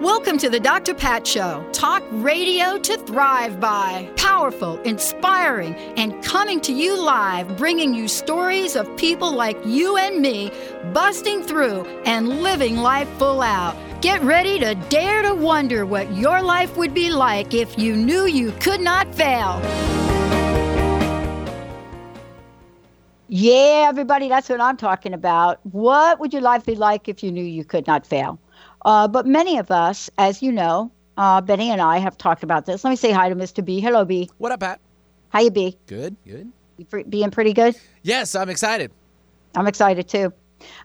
Welcome to the Dr. Pat Show. Talk radio to thrive by. Powerful, inspiring, and coming to you live, bringing you stories of people like you and me busting through and living life full out. Get ready to dare to wonder what your life would be like if you knew you could not fail. Yeah, everybody, that's what I'm talking about. What would your life be like if you knew you could not fail? Uh, but many of us, as you know, uh, Benny and I have talked about this. Let me say hi to Mr. B. Hello, B. What up, Pat? How you be? Good, good. You pre- being pretty good? Yes, I'm excited. I'm excited too.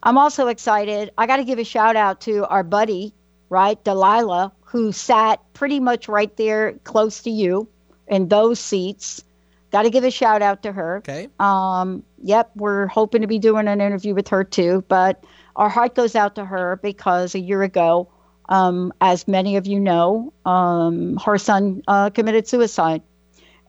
I'm also excited. I got to give a shout out to our buddy, right, Delilah, who sat pretty much right there close to you in those seats. Got to give a shout out to her. Okay. Um, yep, we're hoping to be doing an interview with her too, but our heart goes out to her because a year ago, um, as many of you know, um, her son uh, committed suicide.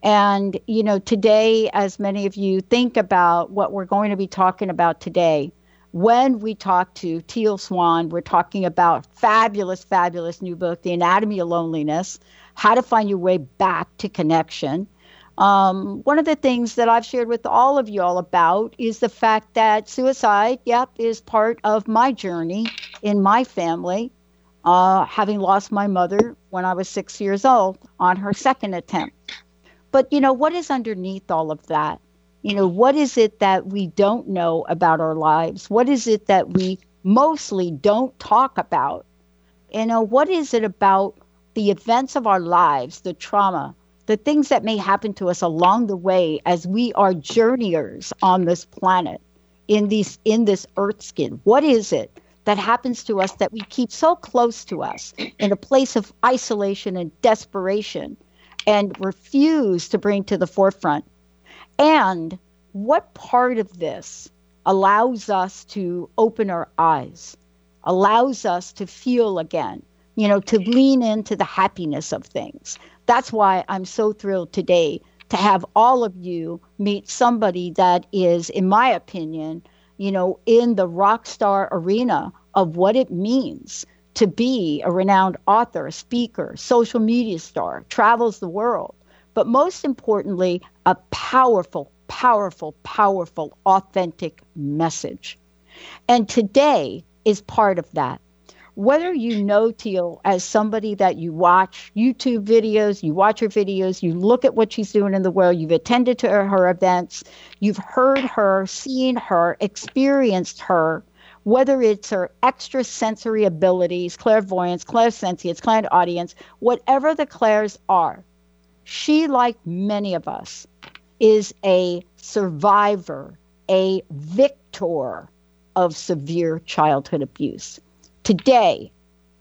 And, you know, today, as many of you think about what we're going to be talking about today, when we talk to Teal Swan, we're talking about fabulous, fabulous new book, The Anatomy of Loneliness, How to Find Your Way Back to Connection. Um, one of the things that I've shared with all of you all about is the fact that suicide, yep, is part of my journey in my family. Uh, having lost my mother when I was six years old on her second attempt. But, you know, what is underneath all of that? You know, what is it that we don't know about our lives? What is it that we mostly don't talk about? You know, what is it about the events of our lives, the trauma, the things that may happen to us along the way as we are journeyers on this planet in these in this earth skin. What is it that happens to us that we keep so close to us in a place of isolation and desperation and refuse to bring to the forefront? And what part of this allows us to open our eyes allows us to feel again you know to lean into the happiness of things that's why I'm so thrilled today to have all of you meet somebody that is, in my opinion, you know, in the rock star arena of what it means to be a renowned author, a speaker, social media star, travels the world, but most importantly, a powerful, powerful, powerful, authentic message. And today is part of that whether you know Teal as somebody that you watch YouTube videos, you watch her videos, you look at what she's doing in the world, you've attended to her, her events, you've heard her, seen her, experienced her, whether it's her extrasensory abilities, clairvoyance, clairsentience, clairaudience, whatever the clairs are, she, like many of us, is a survivor, a victor of severe childhood abuse Today,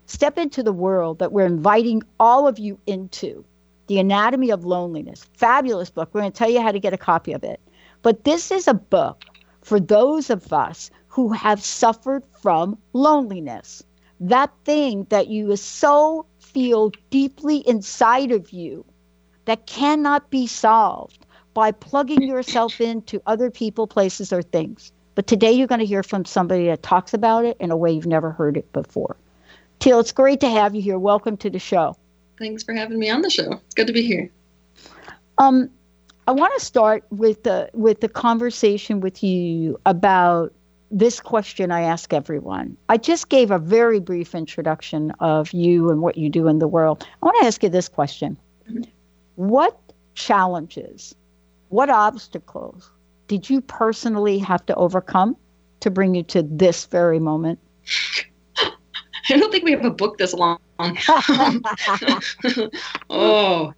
step into the world that we're inviting all of you into The Anatomy of Loneliness. Fabulous book. We're going to tell you how to get a copy of it. But this is a book for those of us who have suffered from loneliness. That thing that you so feel deeply inside of you that cannot be solved by plugging yourself into other people, places, or things. But today you're going to hear from somebody that talks about it in a way you've never heard it before. Teal, it's great to have you here. Welcome to the show. Thanks for having me on the show. It's good to be here. Um, I want to start with the with the conversation with you about this question I ask everyone. I just gave a very brief introduction of you and what you do in the world. I want to ask you this question. Mm-hmm. What challenges, what obstacles did you personally have to overcome to bring you to this very moment? I don't think we have a book this long. oh.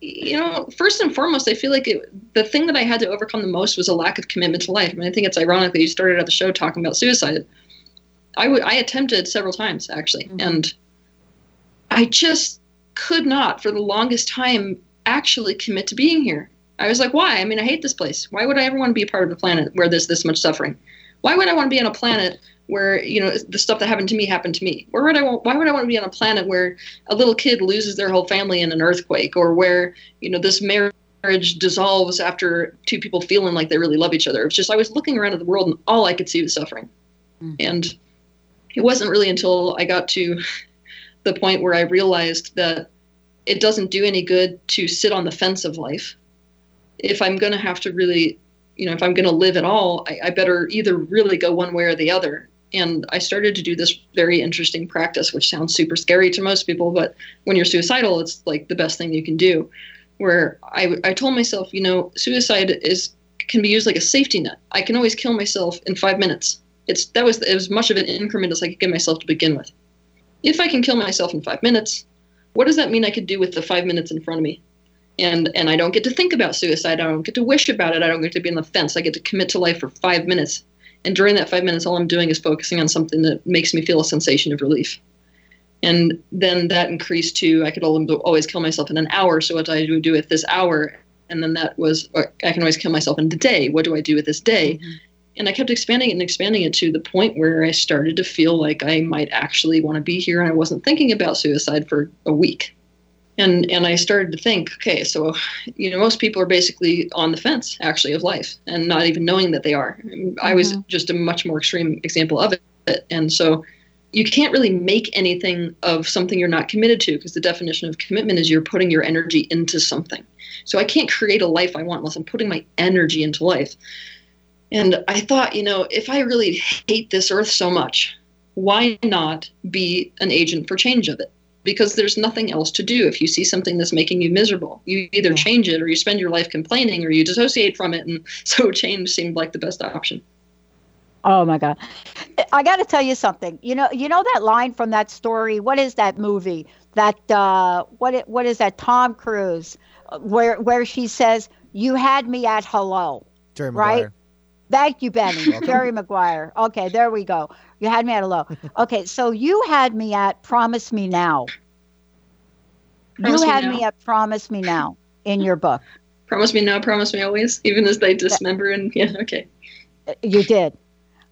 you know, first and foremost, I feel like it, the thing that I had to overcome the most was a lack of commitment to life. I mean, I think it's ironic that you started out the show talking about suicide. I, w- I attempted several times, actually. Mm-hmm. And I just could not, for the longest time, actually commit to being here. I was like, why? I mean, I hate this place. Why would I ever want to be a part of a planet where there's this much suffering? Why would I want to be on a planet where you know the stuff that happened to me happened to me? Where would I want? Why would I want to be on a planet where a little kid loses their whole family in an earthquake, or where you know this marriage dissolves after two people feeling like they really love each other? It's just I was looking around at the world and all I could see was suffering, mm. and it wasn't really until I got to the point where I realized that it doesn't do any good to sit on the fence of life. If I'm going to have to really, you know, if I'm going to live at all, I, I, better either really go one way or the other. And I started to do this very interesting practice, which sounds super scary to most people, but when you're suicidal, it's like the best thing you can do. Where I, I told myself, you know, suicide is can be used like a safety net. I can always kill myself in five minutes. It's that was as much of an increment as I could give myself to begin with. If I can kill myself in five minutes, what does that mean I could do with the five minutes in front of me? And and I don't get to think about suicide. I don't get to wish about it. I don't get to be on the fence. I get to commit to life for five minutes. And during that five minutes, all I'm doing is focusing on something that makes me feel a sensation of relief. And then that increased to I could always kill myself in an hour. So what do I do with this hour? And then that was I can always kill myself in the day. What do I do with this day? Mm-hmm and I kept expanding it and expanding it to the point where I started to feel like I might actually want to be here, and I wasn't thinking about suicide for a week. And and I started to think, okay, so you know, most people are basically on the fence actually of life, and not even knowing that they are. Mm-hmm. I was mm-hmm. just a much more extreme example of it, and so you can't really make anything of something you're not committed to because the definition of commitment is you're putting your energy into something. So I can't create a life I want unless I'm putting my energy into life. And I thought, you know, if I really hate this earth so much, why not be an agent for change of it? Because there's nothing else to do if you see something that's making you miserable. You either change it or you spend your life complaining or you dissociate from it. And so change seemed like the best option. Oh my God. I got to tell you something. You know, you know that line from that story. What is that movie? That uh, what? It, What is that? Tom Cruise, where where she says, "You had me at hello." Jerry right? Thank you, Benny. Jerry Maguire. Okay, there we go. You had me at a low. Okay, so you had me at promise me now. Promise you had me, me, at promise me now in your book. Promise me now, promise me always, even as they dismember and yeah, okay. You did.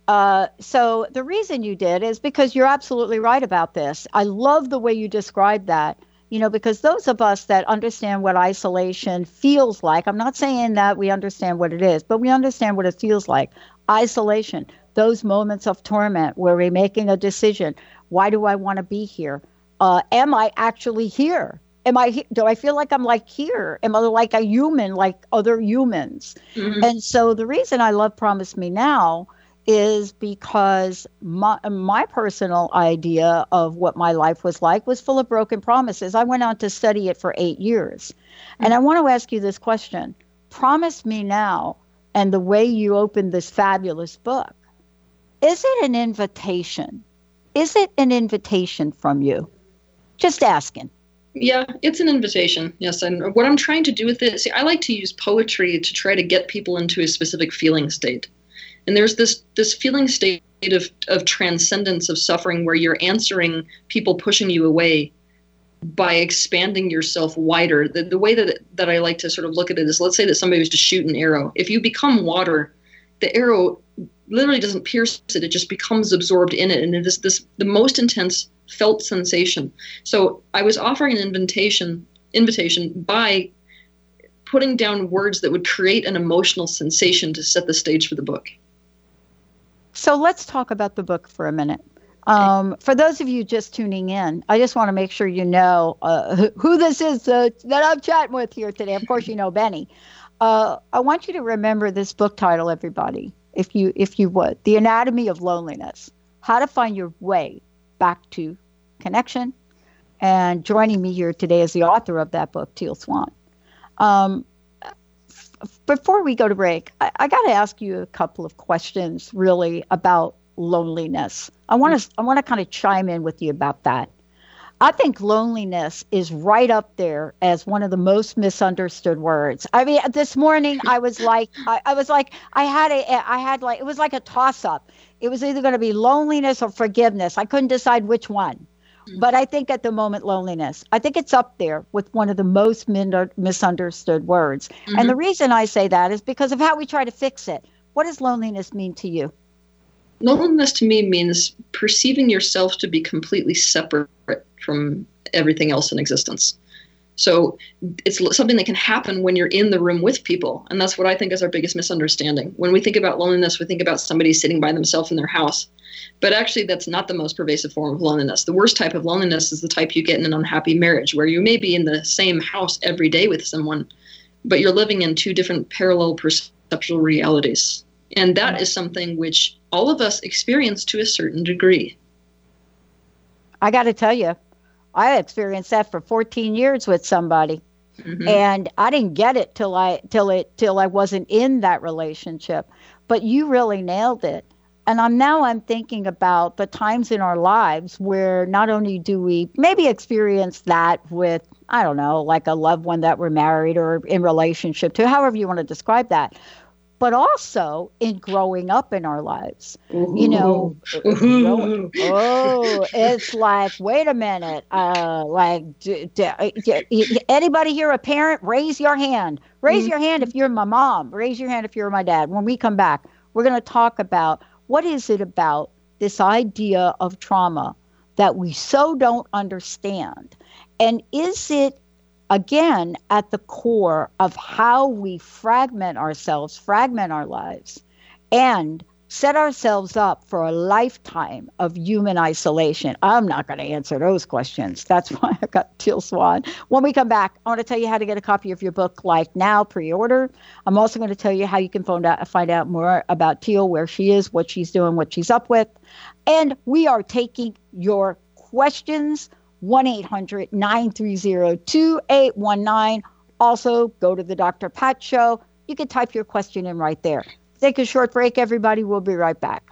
Uh, so the reason you did is because you're absolutely right about this. I love the way you described that you know, because those of us that understand what isolation feels like, I'm not saying that we understand what it is, but we understand what it feels like. Isolation, those moments of torment where we're making a decision. Why do I want to be here? Uh, am I actually here? Am I? Do I feel like I'm like here? Am I like a human, like other humans? Mm-hmm. And so the reason I love Promise Me Now is because my, my personal idea of what my life was like was full of broken promises. I went on to study it for eight years. Mm-hmm. And I want to ask you this question Promise me now, and the way you opened this fabulous book, is it an invitation? Is it an invitation from you? Just asking. Yeah, it's an invitation. Yes, and what I'm trying to do with it, see, I like to use poetry to try to get people into a specific feeling state and there's this this feeling state of of transcendence of suffering where you're answering people pushing you away by expanding yourself wider the, the way that that i like to sort of look at it is let's say that somebody was to shoot an arrow if you become water the arrow literally doesn't pierce it it just becomes absorbed in it and it is this the most intense felt sensation so i was offering an invitation invitation by putting down words that would create an emotional sensation to set the stage for the book so let's talk about the book for a minute. Um, for those of you just tuning in, I just want to make sure you know uh, who this is uh, that I'm chatting with here today. Of course, you know Benny. Uh, I want you to remember this book title, everybody, if you if you would, "The Anatomy of Loneliness: How to Find Your Way Back to Connection." And joining me here today is the author of that book, Teal Swan. Um, before we go to break, I, I got to ask you a couple of questions, really, about loneliness. I want to I want to kind of chime in with you about that. I think loneliness is right up there as one of the most misunderstood words. I mean, this morning I was like, I, I was like, I had a, I had like, it was like a toss up. It was either going to be loneliness or forgiveness. I couldn't decide which one, Mm-hmm. But I think at the moment, loneliness, I think it's up there with one of the most misunderstood words. Mm-hmm. And the reason I say that is because of how we try to fix it. What does loneliness mean to you? Loneliness to me means perceiving yourself to be completely separate from everything else in existence. So it's something that can happen when you're in the room with people. And that's what I think is our biggest misunderstanding. When we think about loneliness, we think about somebody sitting by themselves in their house. But actually, that's not the most pervasive form of loneliness. The worst type of loneliness is the type you get in an unhappy marriage, where you may be in the same house every day with someone, but you're living in two different parallel perceptual realities. And that is something which all of us experience to a certain degree. I got to tell you, I experienced that for 14 years with somebody. Mm-hmm. And I didn't get it till I till it till I wasn't in that relationship. But you really nailed it. And I'm now I'm thinking about the times in our lives where not only do we maybe experience that with I don't know, like a loved one that we're married or in relationship to, however you want to describe that, but also in growing up in our lives. Ooh. You know, growing, oh, it's like, wait a minute, uh, like, d- d- anybody here a parent? Raise your hand. Raise mm-hmm. your hand if you're my mom. Raise your hand if you're my dad. When we come back, we're going to talk about what is it about this idea of trauma that we so don't understand, and is it again at the core of how we fragment ourselves, fragment our lives, and set ourselves up for a lifetime of human isolation? I'm not going to answer those questions. That's why I got Teal Swan. When we come back, I want to tell you how to get a copy of your book, like now, pre order. I'm also going to tell you how you can find out, find out more about Teal, where she is, what she's doing, what she's up with. And we are taking your questions 1 800 930 2819. Also, go to the Dr. Pat Show. You can type your question in right there. Take a short break, everybody. We'll be right back.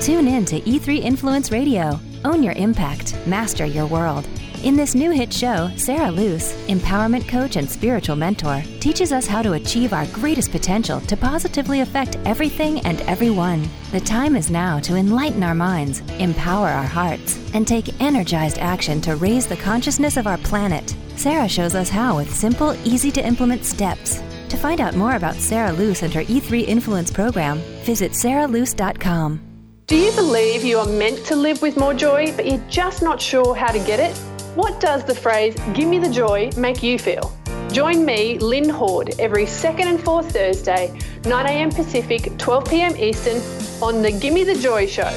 Tune in to E3 Influence Radio. Own your impact, master your world. In this new hit show, Sarah Luce, empowerment coach and spiritual mentor, teaches us how to achieve our greatest potential to positively affect everything and everyone. The time is now to enlighten our minds, empower our hearts, and take energized action to raise the consciousness of our planet. Sarah shows us how with simple, easy to implement steps. To find out more about Sarah Luce and her E3 Influence program, visit sarahluce.com. Do you believe you are meant to live with more joy, but you're just not sure how to get it? What does the phrase, give me the joy, make you feel? Join me, Lynn Hord, every second and fourth Thursday, 9am Pacific, 12pm Eastern, on the Gimme the Joy Show,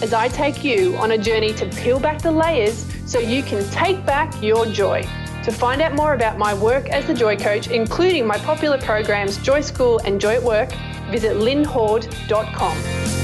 as I take you on a journey to peel back the layers so you can take back your joy. To find out more about my work as the Joy Coach, including my popular programs Joy School and Joy at Work, visit lynnhorde.com.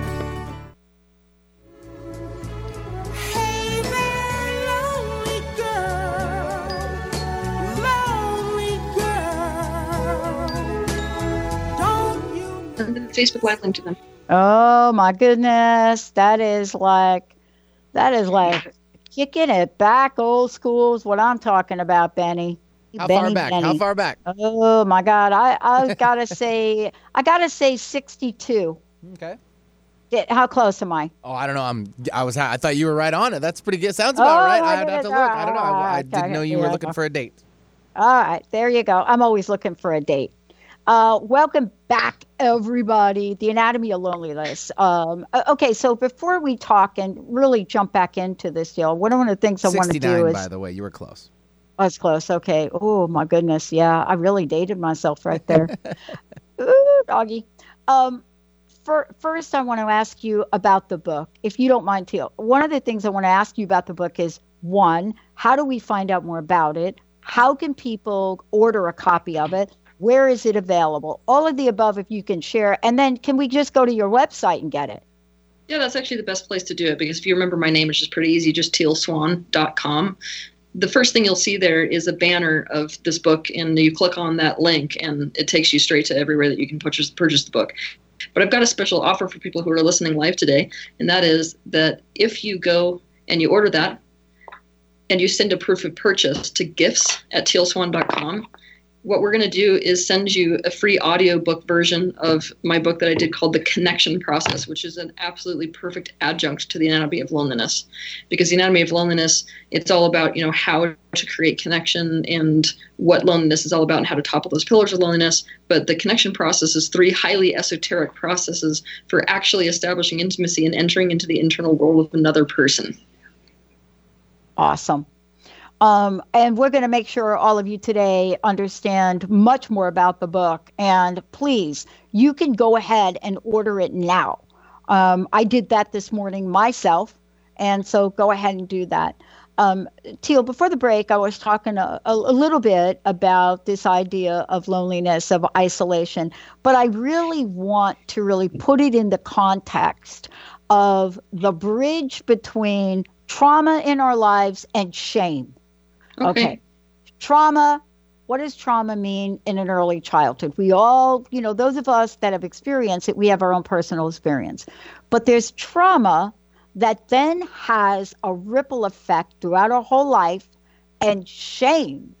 Facebook Live link to them. Oh my goodness, that is like, that is like kicking it back old school is what I'm talking about, Benny. How Benny, far back? Benny. How far back? Oh my God, I I gotta say, I gotta say 62. Okay. Did- How close am I? Oh, I don't know. I'm. I was. I thought you were right on it. That's pretty good. Sounds about Oh, right. my I'd have to look. I don't know. I, I didn't know you were looking for a date. All right, there you go. I'm always looking for a date. Uh, welcome back, everybody. The Anatomy of Loneliness. Um, okay, so before we talk and really jump back into this deal, one of the things I want to do is by the way. You were close. I was close. Okay. Oh my goodness. Yeah, I really dated myself right there. Ooh, doggy. Um, for, first, I want to ask you about the book, if you don't mind, Teal. One of the things I want to ask you about the book is one, how do we find out more about it? How can people order a copy of it? Where is it available? All of the above, if you can share. And then can we just go to your website and get it? Yeah, that's actually the best place to do it because if you remember my name, it's just pretty easy, just tealswan.com. The first thing you'll see there is a banner of this book, and you click on that link, and it takes you straight to everywhere that you can purchase, purchase the book. But I've got a special offer for people who are listening live today, and that is that if you go and you order that and you send a proof of purchase to gifts at tealswan.com, what we're going to do is send you a free audiobook version of my book that I did called The Connection Process, which is an absolutely perfect adjunct to the anatomy of loneliness. Because the anatomy of loneliness, it's all about, you know, how to create connection and what loneliness is all about and how to topple those pillars of loneliness. But the connection process is three highly esoteric processes for actually establishing intimacy and entering into the internal world of another person. Awesome. Um, and we're going to make sure all of you today understand much more about the book. And please, you can go ahead and order it now. Um, I did that this morning myself. And so go ahead and do that. Um, Teal, before the break, I was talking a, a, a little bit about this idea of loneliness, of isolation, but I really want to really put it in the context of the bridge between trauma in our lives and shame. Okay. Trauma, what does trauma mean in an early childhood? We all, you know, those of us that have experienced it, we have our own personal experience. But there's trauma that then has a ripple effect throughout our whole life, and shame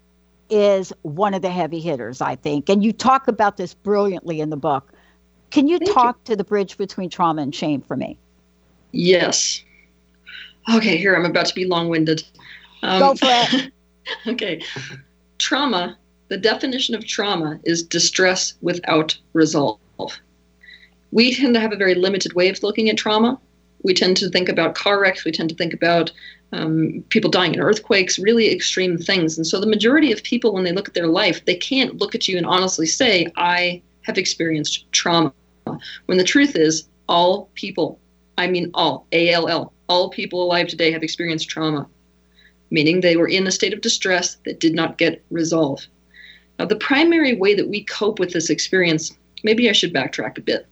is one of the heavy hitters, I think. And you talk about this brilliantly in the book. Can you talk to the bridge between trauma and shame for me? Yes. Okay, here I'm about to be long-winded. Um, Go for it. okay. Trauma, the definition of trauma is distress without resolve. We tend to have a very limited way of looking at trauma. We tend to think about car wrecks, we tend to think about um, people dying in earthquakes, really extreme things. And so the majority of people, when they look at their life, they can't look at you and honestly say, I have experienced trauma. When the truth is, all people, I mean all, A L L, all people alive today have experienced trauma meaning they were in a state of distress that did not get resolved. Now, the primary way that we cope with this experience, maybe I should backtrack a bit.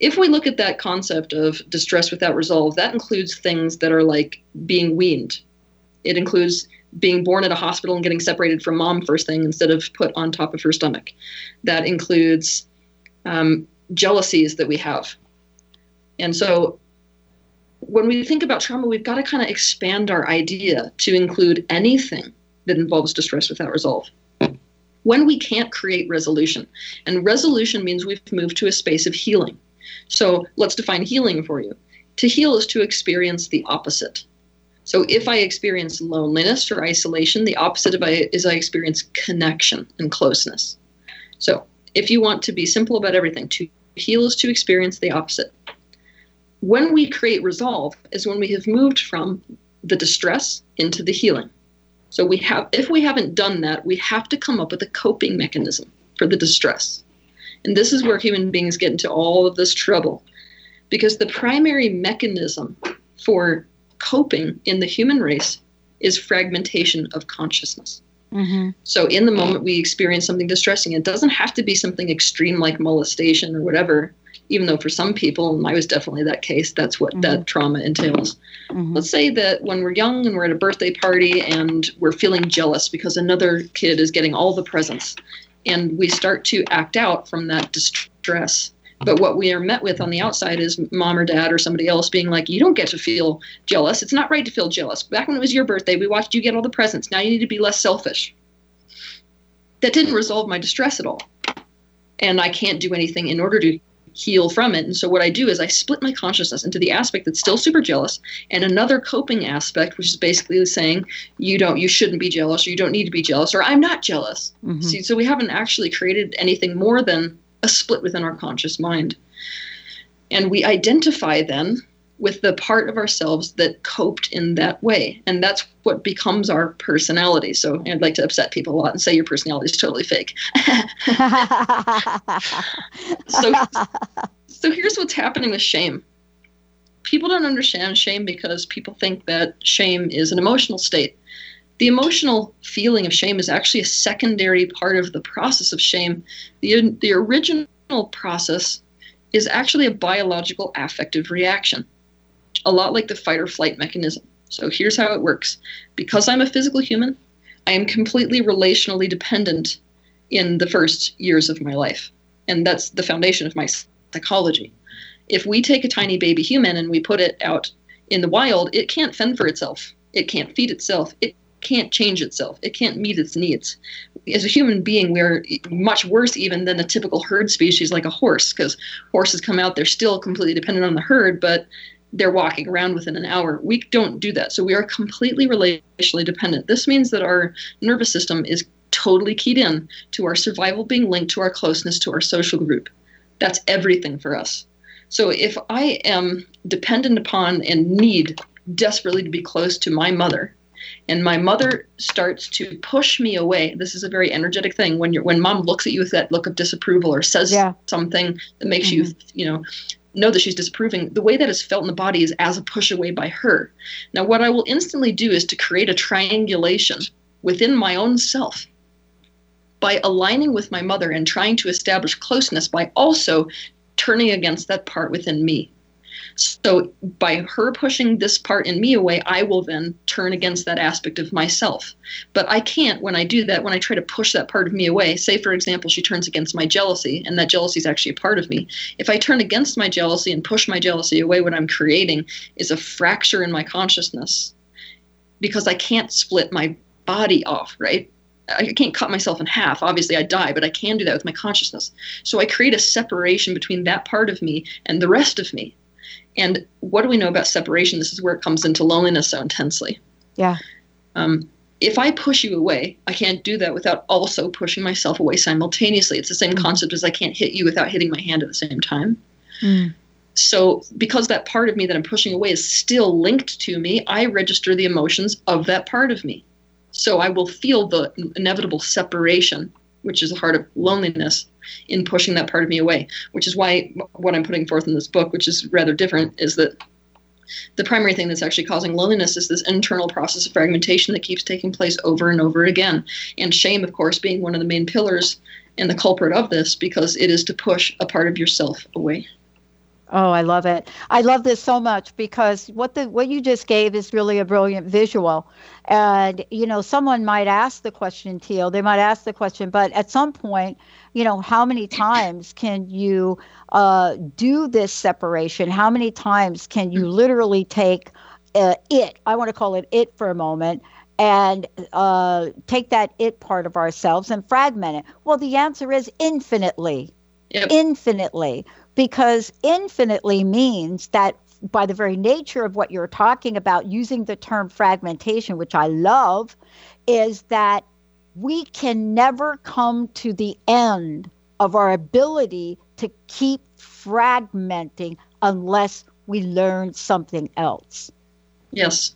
If we look at that concept of distress without resolve, that includes things that are like being weaned. It includes being born at a hospital and getting separated from mom first thing instead of put on top of her stomach. That includes um, jealousies that we have. And so when we think about trauma, we've got to kind of expand our idea to include anything that involves distress without resolve. When we can't create resolution, and resolution means we've moved to a space of healing. So let's define healing for you. To heal is to experience the opposite. So if I experience loneliness or isolation, the opposite of I is I experience connection and closeness. So if you want to be simple about everything, to heal is to experience the opposite. When we create resolve is when we have moved from the distress into the healing. So we have if we haven't done that, we have to come up with a coping mechanism for the distress. And this is where human beings get into all of this trouble. Because the primary mechanism for coping in the human race is fragmentation of consciousness. Mm-hmm. So, in the moment we experience something distressing, it doesn't have to be something extreme like molestation or whatever, even though for some people, and I was definitely that case, that's what mm-hmm. that trauma entails. Mm-hmm. Let's say that when we're young and we're at a birthday party and we're feeling jealous because another kid is getting all the presents, and we start to act out from that distress. But what we are met with on the outside is mom or dad or somebody else being like, You don't get to feel jealous. It's not right to feel jealous. Back when it was your birthday, we watched you get all the presents. Now you need to be less selfish. That didn't resolve my distress at all. And I can't do anything in order to heal from it. And so what I do is I split my consciousness into the aspect that's still super jealous and another coping aspect, which is basically saying you don't, you shouldn't be jealous, or you don't need to be jealous, or I'm not jealous. Mm-hmm. See, so we haven't actually created anything more than a split within our conscious mind. And we identify then with the part of ourselves that coped in that way. And that's what becomes our personality. So I'd like to upset people a lot and say your personality is totally fake. so, so here's what's happening with shame. People don't understand shame because people think that shame is an emotional state. The emotional feeling of shame is actually a secondary part of the process of shame. The, the original process is actually a biological affective reaction a lot like the fight or flight mechanism. So here's how it works. Because I'm a physical human, I am completely relationally dependent in the first years of my life. And that's the foundation of my psychology. If we take a tiny baby human and we put it out in the wild, it can't fend for itself. It can't feed itself. It can't change itself. It can't meet its needs. As a human being, we're much worse even than a typical herd species like a horse, because horses come out, they're still completely dependent on the herd, but they're walking around within an hour. We don't do that. So we are completely relationally dependent. This means that our nervous system is totally keyed in to our survival being linked to our closeness to our social group. That's everything for us. So if I am dependent upon and need desperately to be close to my mother, and my mother starts to push me away. This is a very energetic thing when you're when mom looks at you with that look of disapproval or says yeah. something that makes mm-hmm. you you know know that she's disapproving, the way that is felt in the body is as a push away by her. Now, what I will instantly do is to create a triangulation within my own self by aligning with my mother and trying to establish closeness by also turning against that part within me. So by her pushing this part in me away, I will then turn against that aspect of myself. But I can't when I do that, when I try to push that part of me away. Say, for example, she turns against my jealousy, and that jealousy is actually a part of me. If I turn against my jealousy and push my jealousy away, what I'm creating is a fracture in my consciousness because I can't split my body off, right? I can't cut myself in half. Obviously, I die, but I can do that with my consciousness. So I create a separation between that part of me and the rest of me. And what do we know about separation? This is where it comes into loneliness so intensely. Yeah. Um, if I push you away, I can't do that without also pushing myself away simultaneously. It's the same mm. concept as I can't hit you without hitting my hand at the same time. Mm. So, because that part of me that I'm pushing away is still linked to me, I register the emotions of that part of me. So, I will feel the inevitable separation, which is the heart of loneliness, in pushing that part of me away, which is why what I'm putting forth in this book, which is rather different, is that the primary thing that's actually causing loneliness is this internal process of fragmentation that keeps taking place over and over again. And shame, of course, being one of the main pillars and the culprit of this because it is to push a part of yourself away. Oh, I love it. I love this so much because what the what you just gave is really a brilliant visual. And you know, someone might ask the question, Teal, they might ask the question, but at some point, you know, how many times can you uh, do this separation? How many times can you literally take uh, it? I want to call it it for a moment and uh, take that it part of ourselves and fragment it? Well, the answer is infinitely. Yep. Infinitely because infinitely means that by the very nature of what you're talking about, using the term fragmentation, which I love, is that we can never come to the end of our ability to keep fragmenting unless we learn something else. Yes.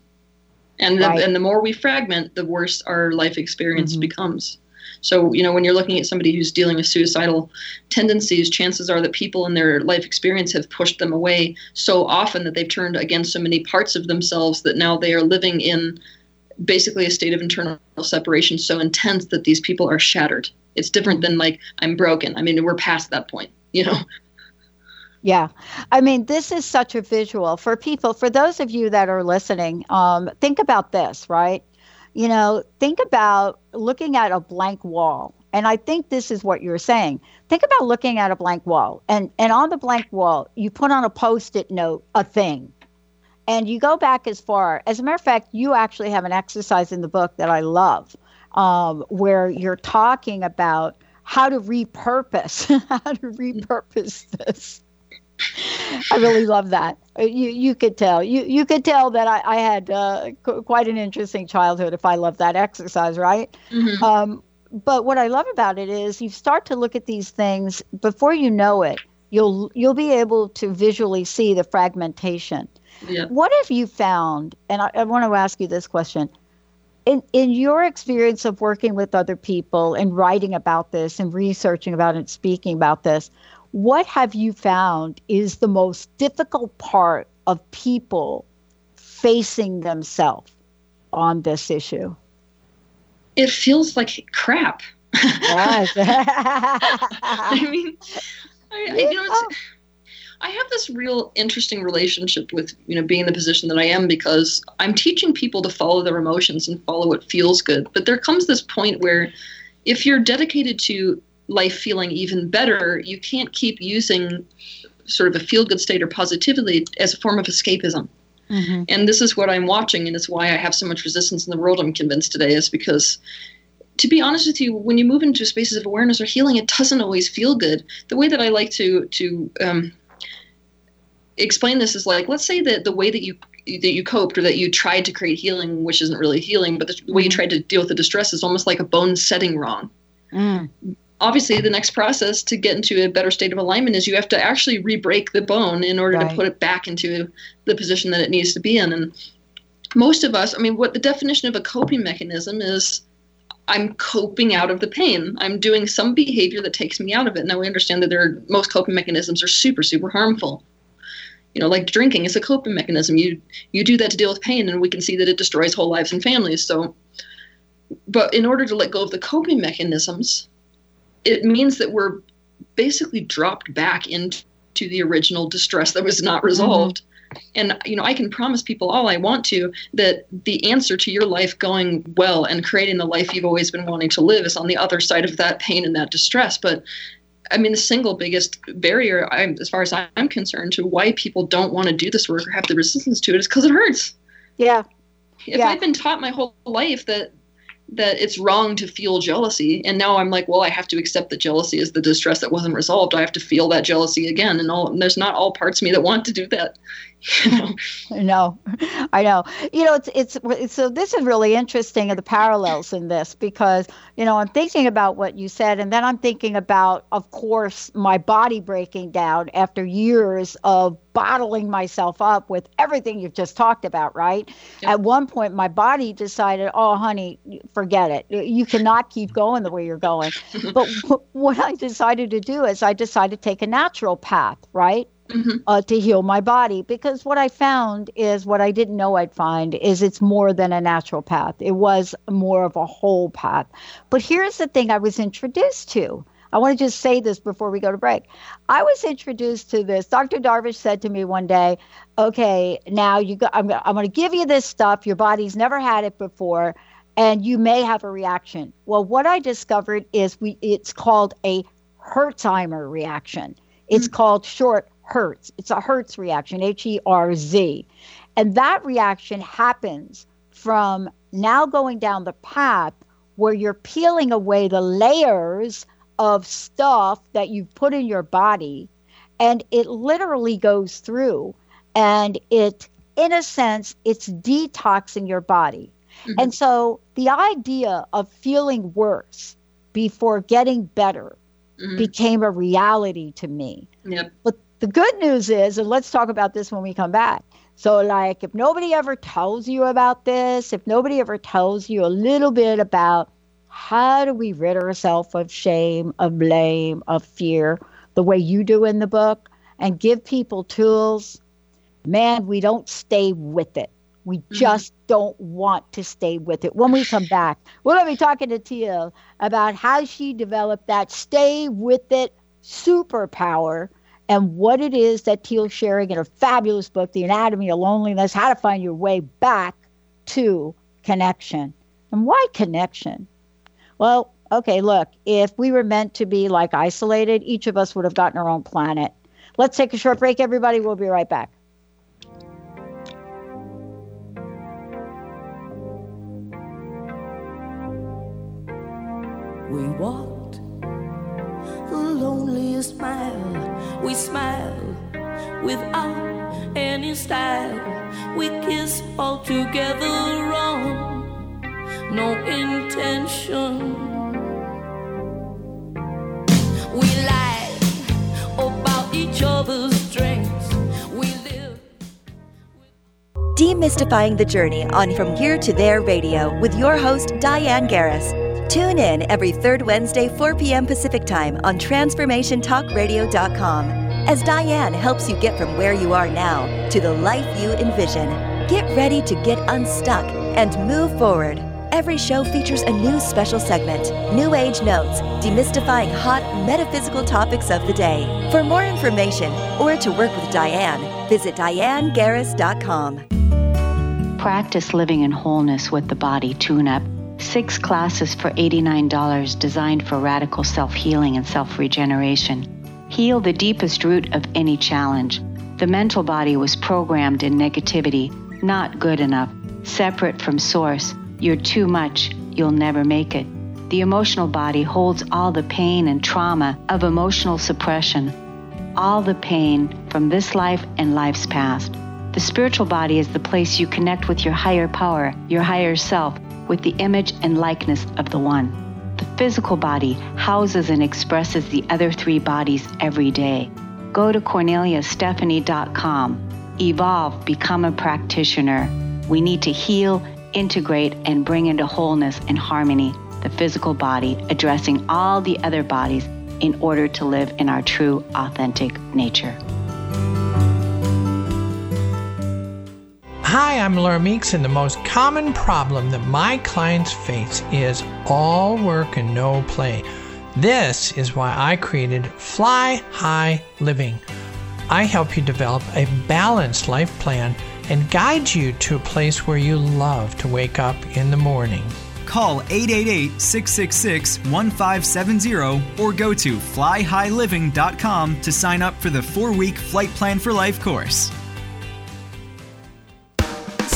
And the, Right. and the more we fragment, the worse our life experience Mhm. becomes. So, you know, when you're looking at somebody who's dealing with suicidal tendencies, chances are that people in their life experience have pushed them away so often that they've turned against so many parts of themselves that now they are living in basically a state of internal separation so intense that these people are shattered. It's different than like, I'm broken. I mean, we're past that point, you know? Yeah. I mean, this is such a visual for people, for those of you that are listening, um, think about this, right? You know, think about looking at a blank wall. And I think this is what you're saying. Think about looking at a blank wall. And, and on the blank wall, you put on a post it note, a thing. And you go back as far. As a matter of fact, you actually have an exercise in the book that I love um, where you're talking about how to repurpose, how to repurpose this. I really love that. Uh, You you could tell you you could tell that I, I had uh, qu- quite an interesting childhood if I love that exercise, right? Mhm. Um, but what I love about it is you start to look at these things before you know it. You'll you'll be able to visually see the fragmentation. Yeah. What have you found? And I, I want to ask you this question. In, in your experience of working with other people and writing about this and researching about it and speaking about this, what have you found is the most difficult part of people facing themselves on this issue? It feels like crap. Yes. I mean, I, I, you know, it's, I have this real interesting relationship with you know being in the position that I am because I'm teaching people to follow their emotions and follow what feels good. But there comes this point where, if you're dedicated to life feeling even better, you can't keep using sort of a feel good state or positivity as a form of escapism. Mhm. And this is what I'm watching, and it's why I have so much resistance in the world. I'm convinced today is because, to be honest with you, when you move into spaces of awareness or healing, it doesn't always feel good. The way that I like to to um, explain this is like, let's say that the way that you that you coped or that you tried to create healing, which isn't really healing, but the way you Mhm. tried to deal with the distress is almost like a bone setting wrong Mm. Obviously the next process to get into a better state of alignment is you have to actually re-break the bone in order Right. to put it back into the position that it needs to be in. And most of us i mean what the definition of a coping mechanism is i'm coping out of the pain. I'm doing some behavior that takes me out of it. Now we understand that there are, most coping mechanisms are super super harmful. You know like drinking is a coping mechanism. You you do that to deal with pain and we can see that it destroys whole lives and families. So but in order to let go of the coping mechanisms it means that we're basically dropped back into the original distress that was not resolved. Mm-hmm. And you know, I can promise people all I want to that the answer to your life going well and creating the life you've always been wanting to live is on the other side of that pain and that distress. But I mean, the single biggest barrier, I'm, as far as I'm concerned, to why people don't want to do this work or have the resistance to it is because it hurts. Yeah. If Yeah. I've been taught my whole life that that it's wrong to feel jealousy, and now I'm like, well, I have to accept that jealousy is the distress that wasn't resolved. I have to feel that jealousy again, and all. And there's not all parts of me that want to do that. You know? I know, I know. You know, it's it's so. This is really interesting of the parallels in this because you know I'm thinking about what you said, and then I'm thinking about, of course, my body breaking down after years of bottling myself up with everything you've just talked about. Right? At one point, my body decided, "Oh, honey, forget it. You cannot keep going the way you're going." but wh- what I decided to do is I decided to take a natural path. Right? Mhm. uh, to heal my body because what I found is what I didn't know I'd find is it's more than a natural path. It was more of a whole path. But here's the thing I was introduced to. I want to just say this before we go to break. I was introduced to this. Dr. Darvish said to me one day, "Okay, now you go, I'm, I'm going to give you this stuff. Your body's never had it before, and you may have a reaction." Well, what I discovered is we it's called a Herxheimer reaction. It's called short Hertz. It's a Hertz reaction, H E R Z. And that reaction happens from now going down the path where you're peeling away the layers of stuff that you've put in your body. And it literally goes through and it, in a sense, it's detoxing your body. And so the idea of feeling worse before getting better Mhm. became a reality to me. Yep. But The good news is, and let's talk about this when we come back. So, like, if nobody ever tells you about this, if nobody ever tells you a little bit about how do we rid ourselves of shame, of blame, of fear, the way you do in the book, and give people tools, man, we don't stay with it. We mm-hmm. just don't want to stay with it. When we come back, we're going to be talking to Teal about how she developed that stay with it superpower and what it is that Teal's sharing in her fabulous book, The Anatomy of Loneliness How to Find Your Way Back to Connection. And why connection? Well, okay, look, if we were meant to be like isolated, each of us would have gotten our own planet. Let's take a short break, everybody. We'll be right back. We walked the loneliest mile. We smiled without any style. We kissed all together wrong. No intention. We lied about each other's strengths. We lived. Demystifying the Journey on From Here to There Radio with your host, Diane Garris. Tune in every third Wednesday, 4 p.m. Pacific Time on TransformationTalkRadio.com as Diane helps you get from where you are now to the life you envision. Get ready to get unstuck and move forward. Every show features a new special segment, New Age Notes, demystifying hot metaphysical topics of the day. For more information or to work with Diane, visit DianeGarris.com. Practice living in wholeness with the body tune up Six classes for $89 designed for radical self healing and self regeneration. Heal the deepest root of any challenge. The mental body was programmed in negativity, not good enough, separate from source. You're too much, you'll never make it. The emotional body holds all the pain and trauma of emotional suppression, all the pain from this life and life's past. The spiritual body is the place you connect with your higher power, your higher self, with the image and likeness of the One. The physical body houses and expresses the other three bodies every day. Go to corneliastephanie.com. Evolve, become a practitioner. We need to heal, integrate, and bring into wholeness and harmony the physical body, addressing all the other bodies in order to live in our true, authentic nature. Hi, I'm Laura Meeks, and the most common problem that my clients face is all work and no play. This is why I created Fly High Living. I help you develop a balanced life plan and guide you to a place where you love to wake up in the morning. Call 888 666 1570 or go to flyhighliving.com to sign up for the four week Flight Plan for Life course.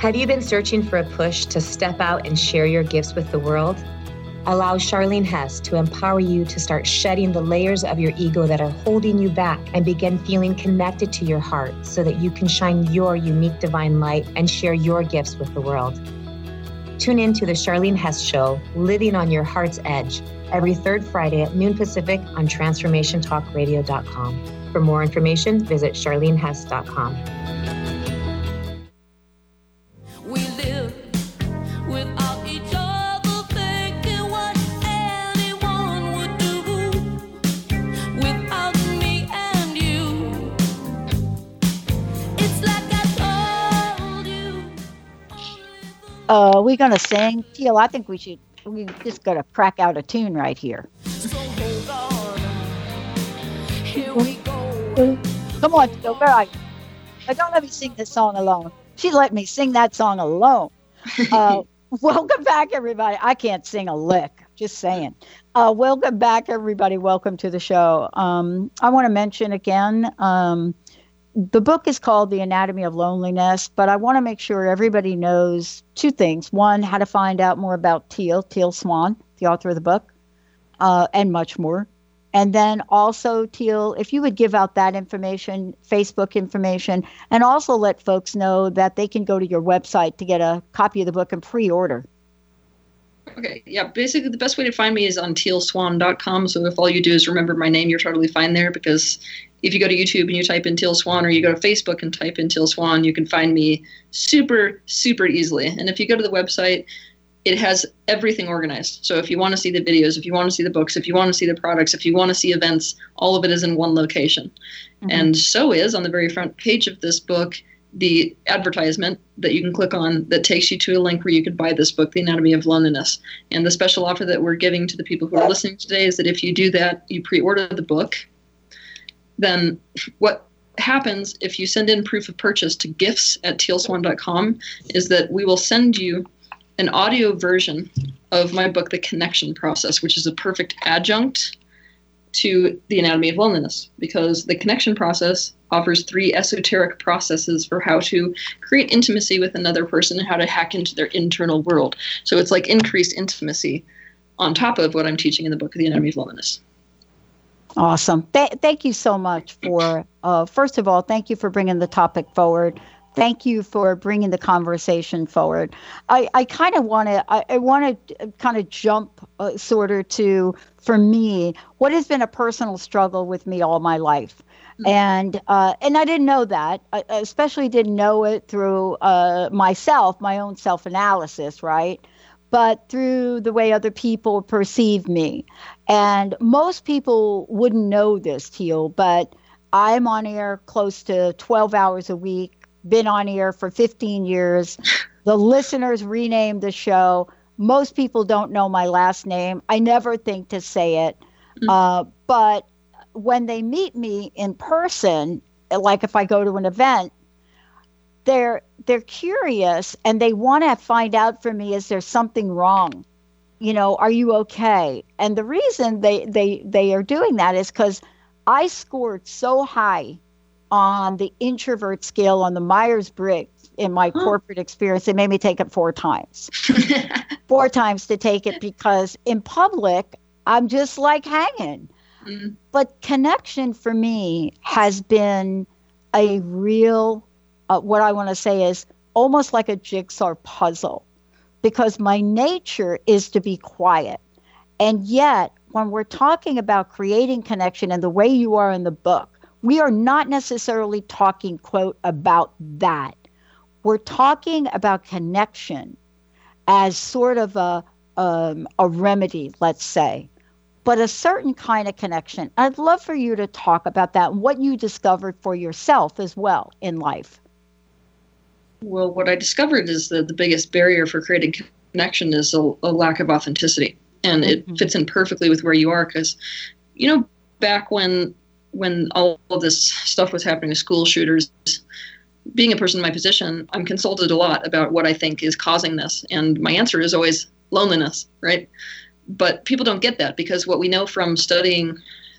Have you been searching for a push to step out and share your gifts with the world? Allow Charlene Hess to empower you to start shedding the layers of your ego that are holding you back and begin feeling connected to your heart so that you can shine your unique divine light and share your gifts with the world. Tune in to the Charlene Hess Show, Living on Your Heart's Edge, every third Friday at noon Pacific on TransformationTalkRadio.com. For more information, visit charlenehess.com. Uh, we gonna sing? Teal, I think we should. We just gotta crack out a tune right here. Come on, Teal, where are you? Uh, don't let me sing this song alone. She let me sing that song alone. Uh, welcome back, everybody. I can't sing a lick. Just saying. Uh, welcome back, everybody. Welcome to the show. Um, I want to mention again um, the book is called The Anatomy of Loneliness, but I want to make sure everybody knows two things. One, how to find out more about Teal, Teal Swan, the author of the book, uh, and much more. And then also, Teal, if you would give out that information, Facebook information, and also let folks know that they can go to your website to get a copy of the book and pre order. Okay, yeah, basically the best way to find me is on tealswan.com. So if all you do is remember my name, you're totally fine there because if you go to YouTube and you type in Teal Swan or you go to Facebook and type in Teal Swan, you can find me super, super easily. And if you go to the website, it has everything organized. So if you want to see the videos, if you want to see the books, if you want to see the products, if you want to see events, all of it is in one location. Mm-hmm. And so is on the very front page of this book the advertisement that you can click on that takes you to a link where you could buy this book, The Anatomy of Loneliness. And the special offer that we're giving to the people who are listening today is that if you do that, you pre order the book, then what happens if you send in proof of purchase to gifts at tealswan.com is that we will send you an audio version of my book, The Connection Process, which is a perfect adjunct to the anatomy of loneliness because the connection process offers three esoteric processes for how to create intimacy with another person and how to hack into their internal world. So it's like increased intimacy on top of what I'm teaching in the book, of The Anatomy of Loneliness. Awesome. Th- thank you so much for, uh, first of all, thank you for bringing the topic forward thank you for bringing the conversation forward. I, I kind of want to I, I want to kind of jump uh, sort of to for me what has been a personal struggle with me all my life. Mm-hmm. And uh, and I didn't know that. I especially didn't know it through uh, myself, my own self analysis, right? But through the way other people perceive me, and most people wouldn't know this, Teal. But I'm on air close to 12 hours a week been on here for 15 years. The listeners renamed the show. Most people don't know my last name. I never think to say it. Mm-hmm. Uh, but when they meet me in person, like if I go to an event, they're they're curious and they want to find out from me is there something wrong you know are you okay and the reason they they they are doing that is because i scored so high on the introvert scale on the Myers Briggs in my huh. corporate experience. They made me take it four times. four times to take it because in public, I'm just like hanging. Mm. But connection for me has been a real, uh, what I want to say is almost like a jigsaw puzzle because my nature is to be quiet. And yet, when we're talking about creating connection and the way you are in the book, we are not necessarily talking, quote, about that. We're talking about connection as sort of a, um, a remedy, let's say, but a certain kind of connection. I'd love for you to talk about that and what you discovered for yourself as well in life. Well, what I discovered is that the biggest barrier for creating connection is a, a lack of authenticity. And mm-hmm. it fits in perfectly with where you are because, you know, back when when all of this stuff was happening with school shooters, being a person in my position, I'm consulted a lot about what I think is causing this. And my answer is always loneliness, right? But people don't get that because what we know from studying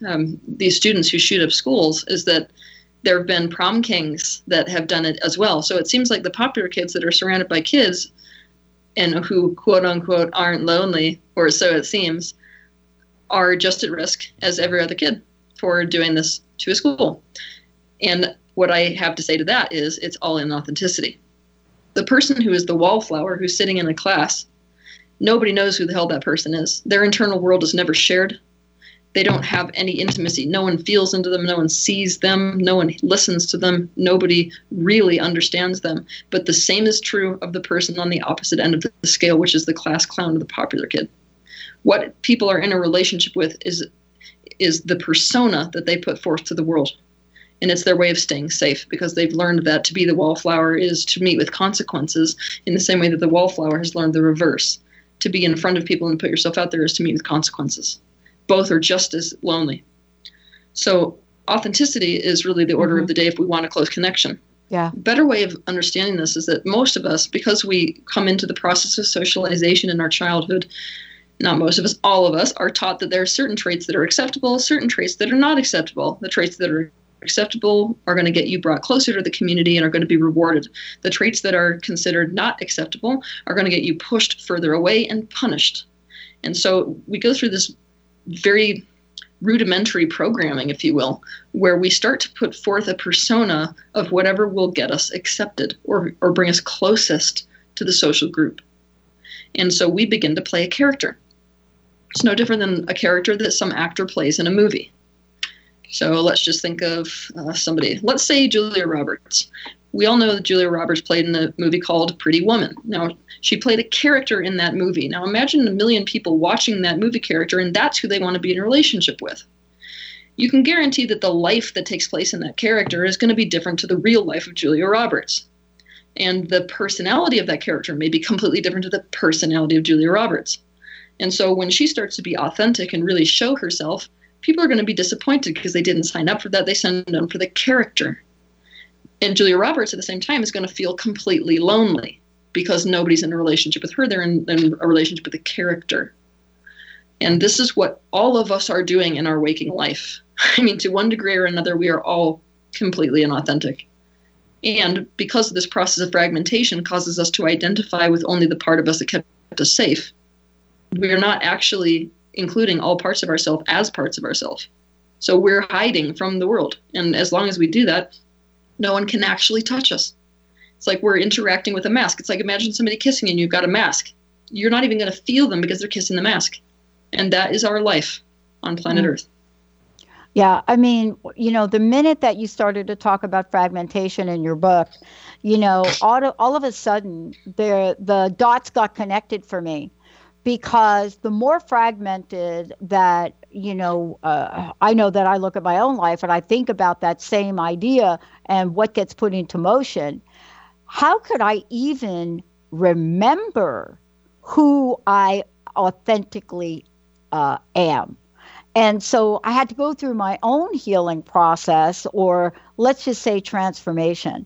um, these students who shoot up schools is that there have been prom kings that have done it as well. So it seems like the popular kids that are surrounded by kids and who quote unquote aren't lonely, or so it seems, are just at risk as every other kid for doing this to a school. And what I have to say to that is it's all in authenticity. The person who is the wallflower who's sitting in a class, nobody knows who the hell that person is. Their internal world is never shared. They don't have any intimacy. No one feels into them. No one sees them. No one listens to them. Nobody really understands them. But the same is true of the person on the opposite end of the scale, which is the class clown or the popular kid. What people are in a relationship with is is the persona that they put forth to the world. And it's their way of staying safe because they've learned that to be the wallflower is to meet with consequences in the same way that the wallflower has learned the reverse. To be in front of people and put yourself out there is to meet with consequences. Both are just as lonely. So, authenticity is really the order mm-hmm. of the day if we want a close connection. Yeah. Better way of understanding this is that most of us, because we come into the process of socialization in our childhood, not most of us, all of us, are taught that there are certain traits that are acceptable, certain traits that are not acceptable. The traits that are acceptable are going to get you brought closer to the community and are going to be rewarded. The traits that are considered not acceptable are going to get you pushed further away and punished. And so we go through this very rudimentary programming, if you will, where we start to put forth a persona of whatever will get us accepted or, or bring us closest to the social group. And so we begin to play a character. It's no different than a character that some actor plays in a movie. So let's just think of uh, somebody. Let's say Julia Roberts. We all know that Julia Roberts played in a movie called Pretty Woman. Now, she played a character in that movie. Now, imagine a million people watching that movie character, and that's who they want to be in a relationship with. You can guarantee that the life that takes place in that character is going to be different to the real life of Julia Roberts. And the personality of that character may be completely different to the personality of Julia Roberts. And so when she starts to be authentic and really show herself, people are going to be disappointed because they didn't sign up for that. They signed up for the character. And Julia Roberts at the same time is going to feel completely lonely because nobody's in a relationship with her. They're in, in a relationship with the character. And this is what all of us are doing in our waking life. I mean, to one degree or another, we are all completely inauthentic. And because of this process of fragmentation causes us to identify with only the part of us that kept us safe, we're not actually including all parts of ourselves as parts of ourselves. So we're hiding from the world. And as long as we do that, no one can actually touch us. It's like we're interacting with a mask. It's like imagine somebody kissing you and you've got a mask. You're not even going to feel them because they're kissing the mask. And that is our life on planet mm. Earth. Yeah, I mean, you know, the minute that you started to talk about fragmentation in your book, you know, all, of, all of a sudden the the dots got connected for me because the more fragmented that you know uh, i know that i look at my own life and i think about that same idea and what gets put into motion how could i even remember who i authentically uh, am? And so i had to go through my own healing process or let's just say transformation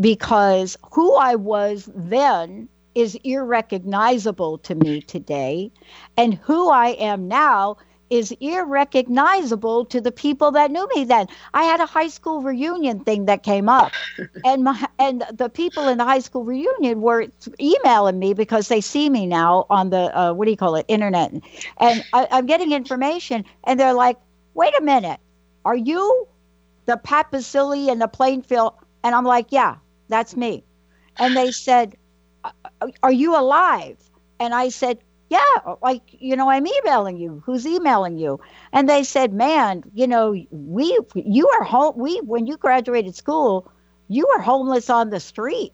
because who i was then is irrecognizable to me today, and who I am now is irrecognizable to the people that knew me then. I had a high school reunion thing that came up, and my and the people in the high school reunion were emailing me because they see me now on the uh, what do you call it internet, and I, I'm getting information, and they're like, "Wait a minute, are you the Pat Baccili and the Plainfield?" And I'm like, "Yeah, that's me," and they said are you alive? And I said, yeah, like, you know, I'm emailing you. Who's emailing you? And they said, man, you know, we, you are home. We, when you graduated school, you were homeless on the street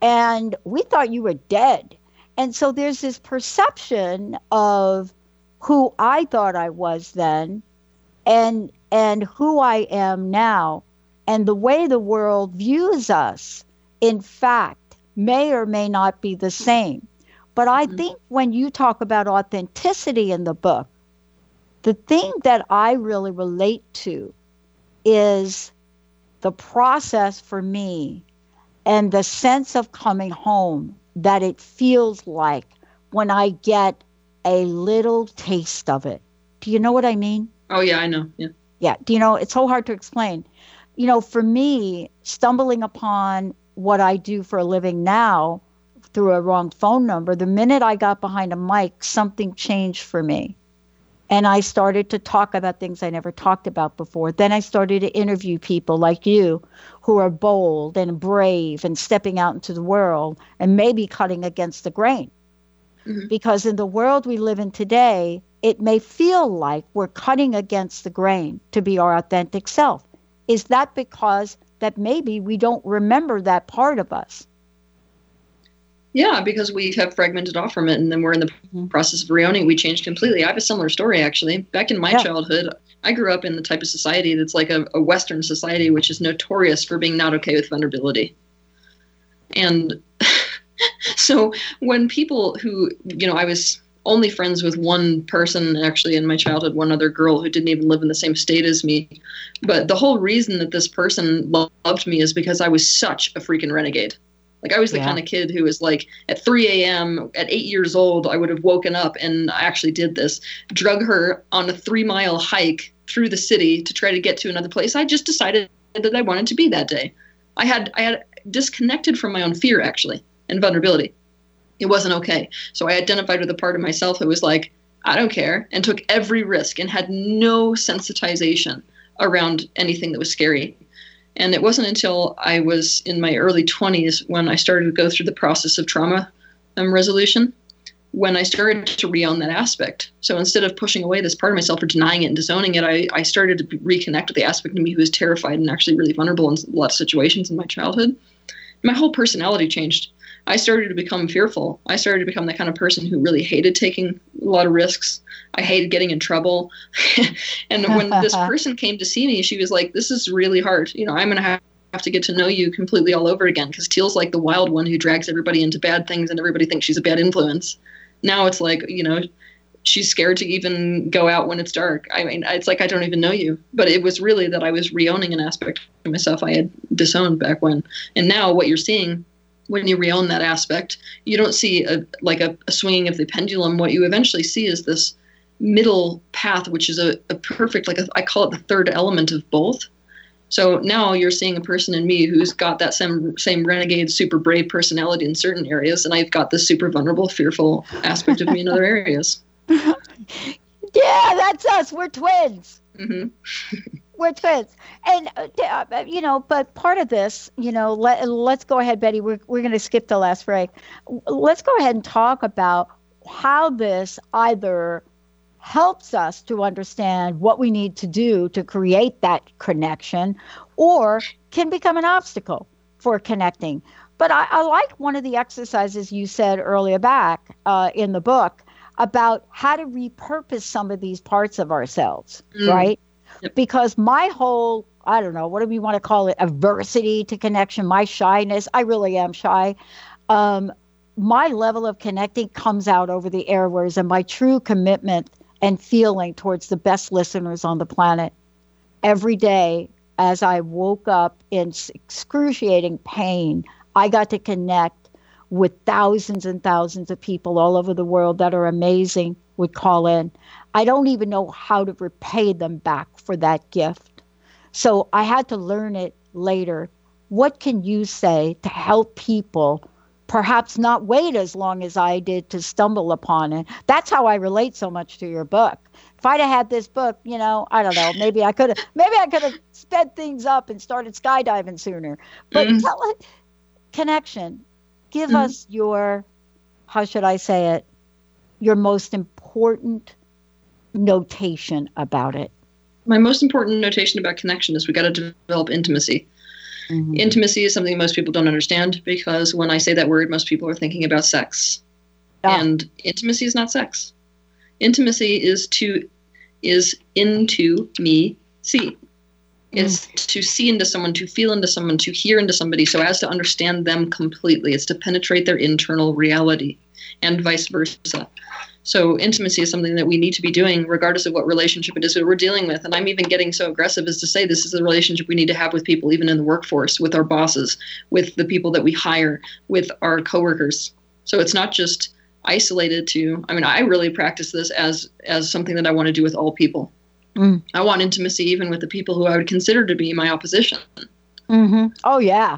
and we thought you were dead. And so there's this perception of who I thought I was then and, and who I am now and the way the world views us. In fact, may or may not be the same. But I mm-hmm. think when you talk about authenticity in the book, the thing that I really relate to is the process for me and the sense of coming home that it feels like when I get a little taste of it. Do you know what I mean? Oh, yeah, I know. Yeah. Yeah. Do you know? It's so hard to explain. You know, for me, stumbling upon what I do for a living now through a wrong phone number, the minute I got behind a mic, something changed for me. And I started to talk about things I never talked about before. Then I started to interview people like you who are bold and brave and stepping out into the world and maybe cutting against the grain. Mm-hmm. Because in the world we live in today, it may feel like we're cutting against the grain to be our authentic self. Is that because that maybe we don't remember that part of us. Yeah, because we have fragmented off from it, and then we're in the mm-hmm. process of reowning. We changed completely. I have a similar story actually. Back in my yeah. childhood, I grew up in the type of society that's like a, a Western society, which is notorious for being not okay with vulnerability. And so when people who, you know, I was only friends with one person actually in my childhood, one other girl who didn't even live in the same state as me. But the whole reason that this person loved me is because I was such a freaking renegade. Like I was the Yeah. kind of kid who was like at 3 a.m. at eight years old, I would have woken up and I actually did this, drug her on a three mile hike through the city to try to get to another place. I just decided that I wanted to be that day. I had I had disconnected from my own fear actually and vulnerability. It wasn't okay. So I identified with a part of myself that was like, I don't care, and took every risk and had no sensitization around anything that was scary. And it wasn't until I was in my early 20s when I started to go through the process of trauma um, resolution when I started to reown that aspect. So instead of pushing away this part of myself or denying it and disowning it, I, I started to reconnect with the aspect of me who was terrified and actually really vulnerable in a lot of situations in my childhood. My whole personality changed. I started to become fearful. I started to become the kind of person who really hated taking a lot of risks. I hated getting in trouble. and when this person came to see me, she was like, This is really hard. You know, I'm going to have have to get to know you completely all over again because Teal's like the wild one who drags everybody into bad things and everybody thinks she's a bad influence. Now it's like, you know, she's scared to even go out when it's dark. I mean, it's like I don't even know you. But it was really that I was reowning an aspect of myself I had disowned back when. And now what you're seeing when you reown that aspect, you don't see a like a, a swinging of the pendulum. What you eventually see is this middle path, which is a, a perfect like a, I call it the third element of both. So now you're seeing a person in me who's got that same same renegade, super brave personality in certain areas, and I've got this super vulnerable, fearful aspect of me in other areas. Yeah, that's us. We're twins. hmm We're twins. And, uh, uh, you know, but part of this, you know, let, let's go ahead, Betty. We're, we're going to skip the last break. Let's go ahead and talk about how this either helps us to understand what we need to do to create that connection or can become an obstacle for connecting. But I, I like one of the exercises you said earlier back uh, in the book about how to repurpose some of these parts of ourselves, Mm. right? Because my whole, I don't know, what do we want to call it, adversity to connection, my shyness, I really am shy. Um, my level of connecting comes out over the airways and my true commitment and feeling towards the best listeners on the planet every day as I woke up in excruciating pain, I got to connect with thousands and thousands of people all over the world that are amazing would call in. I don't even know how to repay them back for that gift. So I had to learn it later. What can you say to help people perhaps not wait as long as I did to stumble upon it? That's how I relate so much to your book. If I'd have had this book, you know, I don't know, maybe I could have maybe I could have sped things up and started skydiving sooner. But Mhm. tell it connection. Give Mhm. us your how should I say it? Your most important notation about it. My most important notation about connection is we got to develop intimacy. Mm-hmm. Intimacy is something most people don't understand because when I say that word, most people are thinking about sex. And intimacy is not sex. Intimacy is to is into me see. Is mm. to see into someone, to feel into someone, to hear into somebody so as to understand them completely. It's to penetrate their internal reality and vice versa. So intimacy is something that we need to be doing regardless of what relationship it is that we're dealing with. And I'm even getting so aggressive as to say this is the relationship we need to have with people even in the workforce, with our bosses, with the people that we hire, with our coworkers. So it's not just isolated to I mean I really practice this as as something that I want to do with all people. Mm. I want intimacy even with the people who I would consider to be my opposition. Mm-hmm. Oh yeah.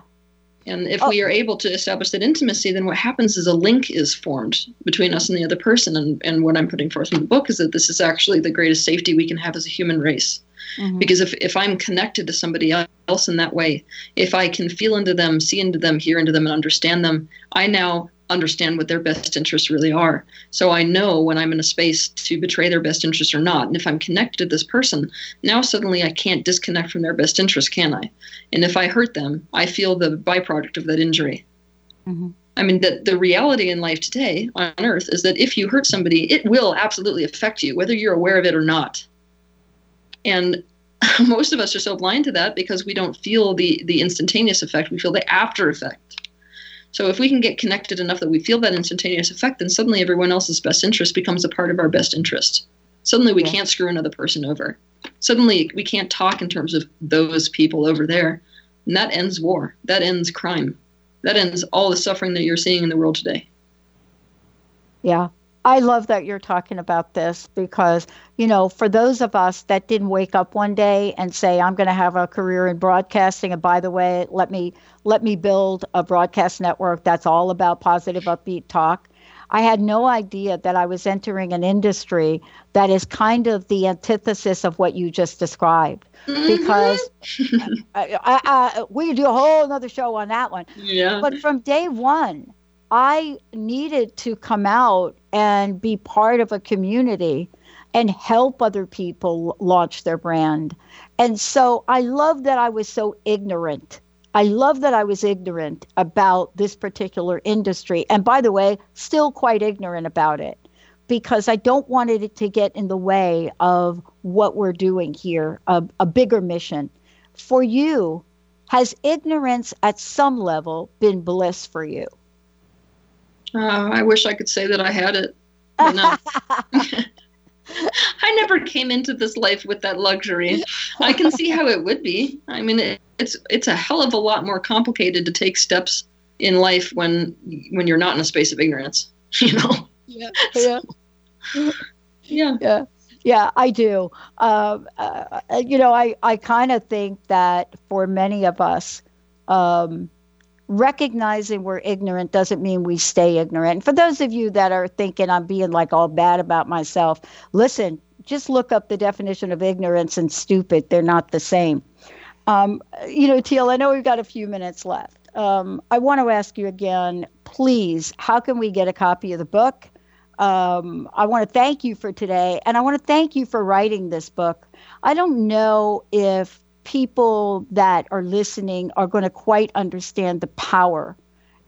And if oh. we are able to establish that intimacy, then what happens is a link is formed between us and the other person. And, and what I'm putting forth in the book is that this is actually the greatest safety we can have as a human race. Mm-hmm. Because if, if I'm connected to somebody else in that way, if I can feel into them, see into them, hear into them, and understand them, I now understand what their best interests really are. So I know when I'm in a space to betray their best interests or not. And if I'm connected to this person, now suddenly I can't disconnect from their best interests, can I? And if I hurt them, I feel the byproduct of that injury. Mm-hmm. I mean, the, the reality in life today on earth is that if you hurt somebody, it will absolutely affect you, whether you're aware of it or not. And most of us are so blind to that because we don't feel the, the instantaneous effect, we feel the after effect. So if we can get connected enough that we feel that instantaneous effect, then suddenly everyone else's best interest becomes a part of our best interest. Suddenly we can't screw another person over. Suddenly we can't talk in terms of those people over there. And that ends war. That ends crime. that ends all the suffering that you're seeing in the world today. Yeah. I love that you're talking about this because, you know, for those of us that didn't wake up one day and say, I'm going to have a career in broadcasting, and by the way, let me let me build a broadcast network that's all about positive, upbeat talk. I had no idea that I was entering an industry that is kind of the antithesis of what you just described. Mm-hmm. Because I, I, I, we could do a whole other show on that one. Yeah. But from day one, I needed to come out and be part of a community and help other people launch their brand. And so I love that I was so ignorant. I love that I was ignorant about this particular industry. And by the way, still quite ignorant about it because I don't want it to get in the way of what we're doing here, a, a bigger mission. For you, has ignorance at some level been bliss for you? Uh, I wish I could say that I had it. No. I never came into this life with that luxury. I can see how it would be. I mean, it, it's it's a hell of a lot more complicated to take steps in life when when you're not in a space of ignorance. You know. Yeah. Yeah. yeah. Yeah. Yeah, I do. Um, uh, you know, I, I kind of think that for many of us, um, recognizing we're ignorant doesn't mean we stay ignorant. And for those of you that are thinking I'm being like all bad about myself, listen, just look up the definition of ignorance and stupid. They're not the same. Um, you know, Teal, I know we've got a few minutes left. Um, I want to ask you again, please, how can we get a copy of the book? Um, I want to thank you for today, and I want to thank you for writing this book. I don't know if people that are listening are going to quite understand the power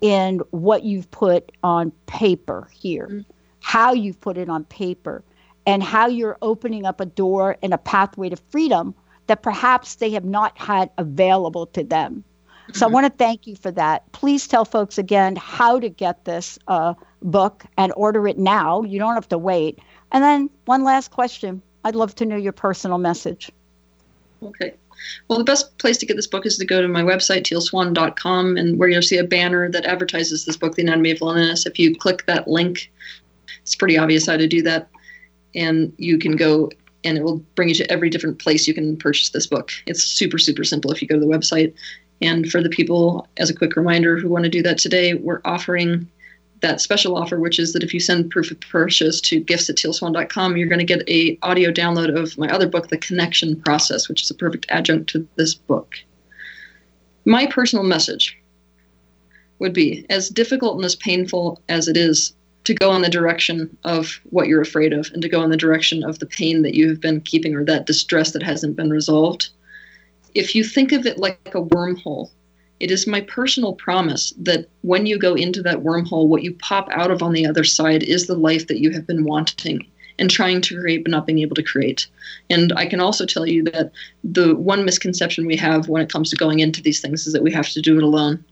in what you've put on paper here, mm-hmm. how you've put it on paper, and how you're opening up a door and a pathway to freedom that perhaps they have not had available to them. Mm-hmm. So I want to thank you for that. Please tell folks again how to get this uh, book and order it now. You don't have to wait. And then one last question. I'd love to know your personal message. Okay. Well, the best place to get this book is to go to my website, tealswan.com, and where you'll see a banner that advertises this book, The Anatomy of Loneliness. If you click that link, it's pretty obvious how to do that. And you can go and it will bring you to every different place you can purchase this book. It's super, super simple if you go to the website. And for the people, as a quick reminder, who want to do that today, we're offering that special offer, which is that if you send proof of purchase to gifts at tealswan.com, you're going to get a audio download of my other book, The Connection Process, which is a perfect adjunct to this book. My personal message would be as difficult and as painful as it is to go in the direction of what you're afraid of and to go in the direction of the pain that you have been keeping or that distress that hasn't been resolved. If you think of it like a wormhole, it is my personal promise that when you go into that wormhole, what you pop out of on the other side is the life that you have been wanting and trying to create but not being able to create. And I can also tell you that the one misconception we have when it comes to going into these things is that we have to do it alone.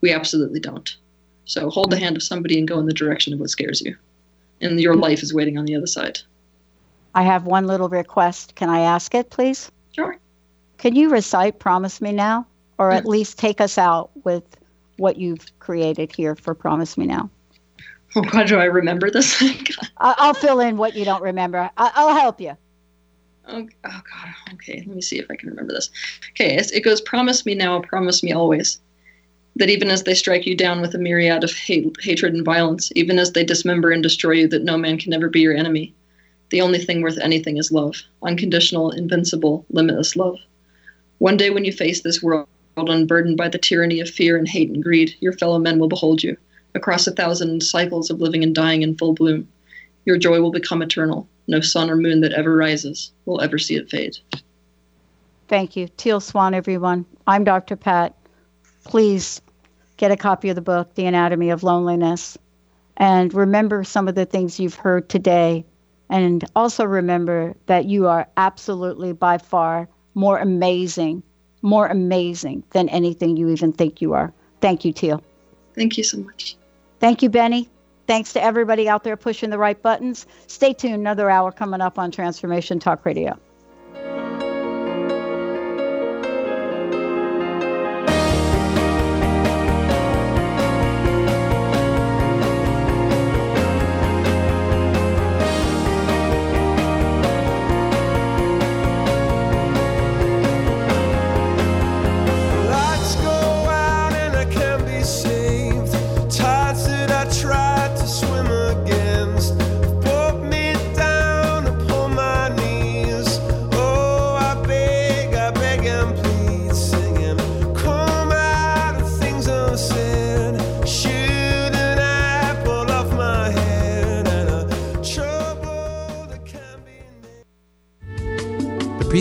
We absolutely don't. So hold the hand of somebody and go in the direction of what scares you. And your life is waiting on the other side. I have one little request. Can I ask it, please? Sure. Can you recite Promise Me Now? Or at least take us out with what you've created here for Promise Me Now. Oh God, do I remember this? Oh, I'll fill in what you don't remember. I'll help you. Oh, oh, God. Okay, let me see if I can remember this. Okay, it goes, "Promise me now, promise me always." That even as they strike you down with a myriad of hate, hatred and violence, even as they dismember and destroy you, that no man can ever be your enemy. The only thing worth anything is love unconditional, invincible, limitless love. One day when you face this world, unburdened by the tyranny of fear and hate and greed, your fellow men will behold you across a thousand cycles of living and dying in full bloom. Your joy will become eternal. No sun or moon that ever rises will ever see it fade. Thank you. Teal Swan, everyone. I'm Dr. Pat. Please get a copy of the book, The Anatomy of Loneliness, and remember some of the things you've heard today. And also remember that you are absolutely by far more amazing more amazing than anything you even think you are. Thank you, Teal. Thank you so much. Thank you, Benny. Thanks to everybody out there pushing the right buttons. Stay tuned, another hour coming up on Transformation Talk Radio.